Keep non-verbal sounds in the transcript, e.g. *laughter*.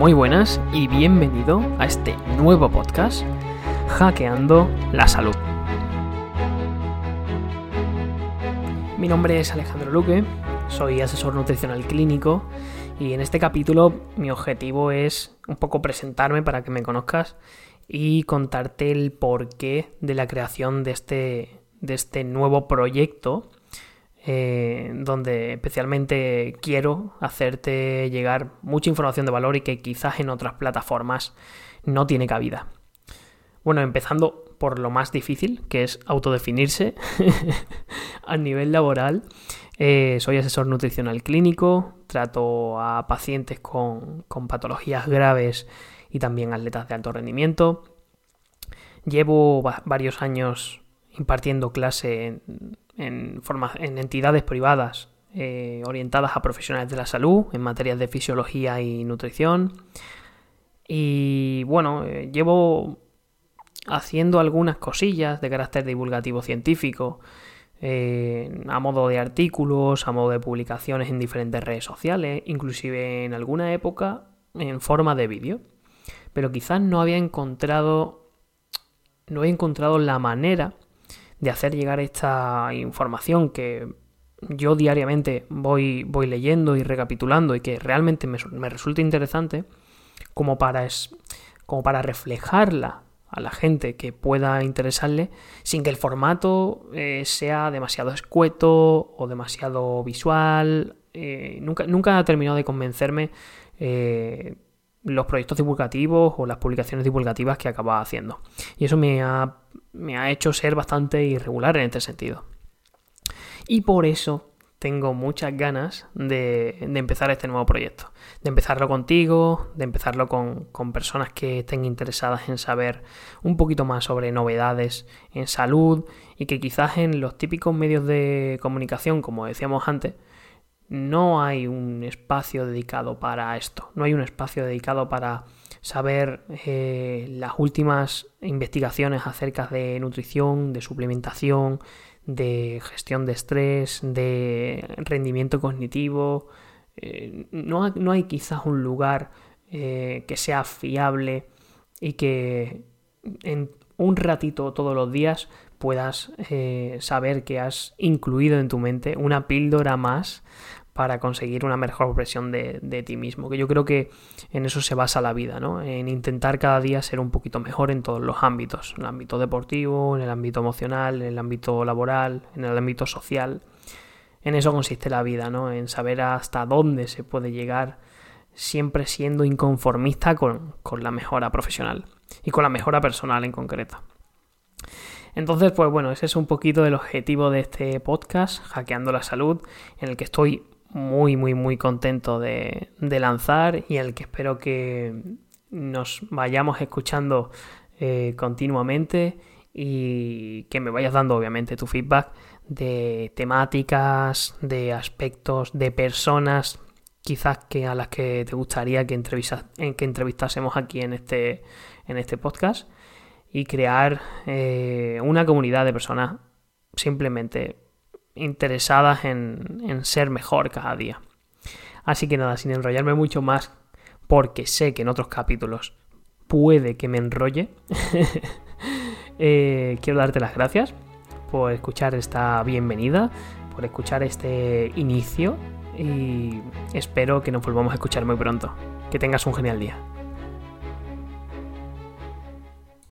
Muy buenas y bienvenido a este nuevo podcast, Hackeando la Salud. Mi nombre es Alejandro Luque, soy asesor nutricional clínico y en este capítulo mi objetivo es un poco presentarme para que me conozcas y contarte el porqué de la creación de este, de este nuevo proyecto eh, donde especialmente quiero hacerte llegar mucha información de valor y que quizás en otras plataformas no tiene cabida. Bueno, empezando por lo más difícil, que es autodefinirse *laughs* a nivel laboral. Eh, soy asesor nutricional clínico, trato a pacientes con, con patologías graves y también atletas de alto rendimiento. Llevo varios años impartiendo clase en, en, en entidades privadas eh, orientadas a profesionales de la salud en materias de fisiología y nutrición. Y bueno, eh, llevo haciendo algunas cosillas de carácter divulgativo científico, eh, a modo de artículos, a modo de publicaciones en diferentes redes sociales, inclusive en alguna época en forma de vídeo. Pero quizás no había encontrado, no había encontrado la manera de hacer llegar esta información que yo diariamente voy, voy leyendo y recapitulando y que realmente me, resulta interesante como para, es, como para reflejarla a la gente que pueda interesarle sin que el formato eh, sea demasiado escueto o demasiado visual. Eh, nunca, nunca ha terminado de convencerme eh, los proyectos divulgativos o las publicaciones divulgativas que acaba haciendo. Y eso me ha, me ha hecho ser bastante irregular en este sentido. Y por eso tengo muchas ganas de, empezar este nuevo proyecto. De empezarlo contigo, de empezarlo con, con, personas que estén interesadas en saber un poquito más sobre novedades en salud y que quizás en los típicos medios de comunicación, como decíamos antes, no hay un espacio dedicado para esto, no hay un espacio dedicado para saber eh, las últimas investigaciones acerca de nutrición, de suplementación, de gestión de estrés, de rendimiento cognitivo. Eh, no, hay quizás un lugar eh, que sea fiable y que en un ratito todos los días puedas saber que has incluido en tu mente una píldora más para conseguir una mejor versión de, ti mismo. Que yo creo que en eso se basa la vida, ¿no? En intentar cada día ser un poquito mejor en todos los ámbitos. En el ámbito deportivo, en el ámbito emocional, en el ámbito laboral, en el ámbito social. En eso consiste la vida, ¿no? En saber hasta dónde se puede llegar siempre siendo inconformista con, con la mejora profesional y con la mejora personal en concreto. Entonces, pues bueno, ese es un poquito el objetivo de este podcast, Hackeando la Salud, en el que estoy muy, muy, muy contento de, lanzar y el que espero que nos vayamos escuchando eh, continuamente y que me vayas dando obviamente tu feedback de temáticas, de aspectos, de personas quizás que a las que te gustaría que, que entrevistásemos aquí en este, en este podcast. Y crear eh, una comunidad de personas simplemente interesadas en, ser mejor cada día. Así que nada, sin enrollarme mucho más, porque sé que en otros capítulos puede que me enrolle, *laughs* eh, quiero darte las gracias por escuchar esta bienvenida, por escuchar este inicio y espero que nos volvamos a escuchar muy pronto. Que tengas un genial día.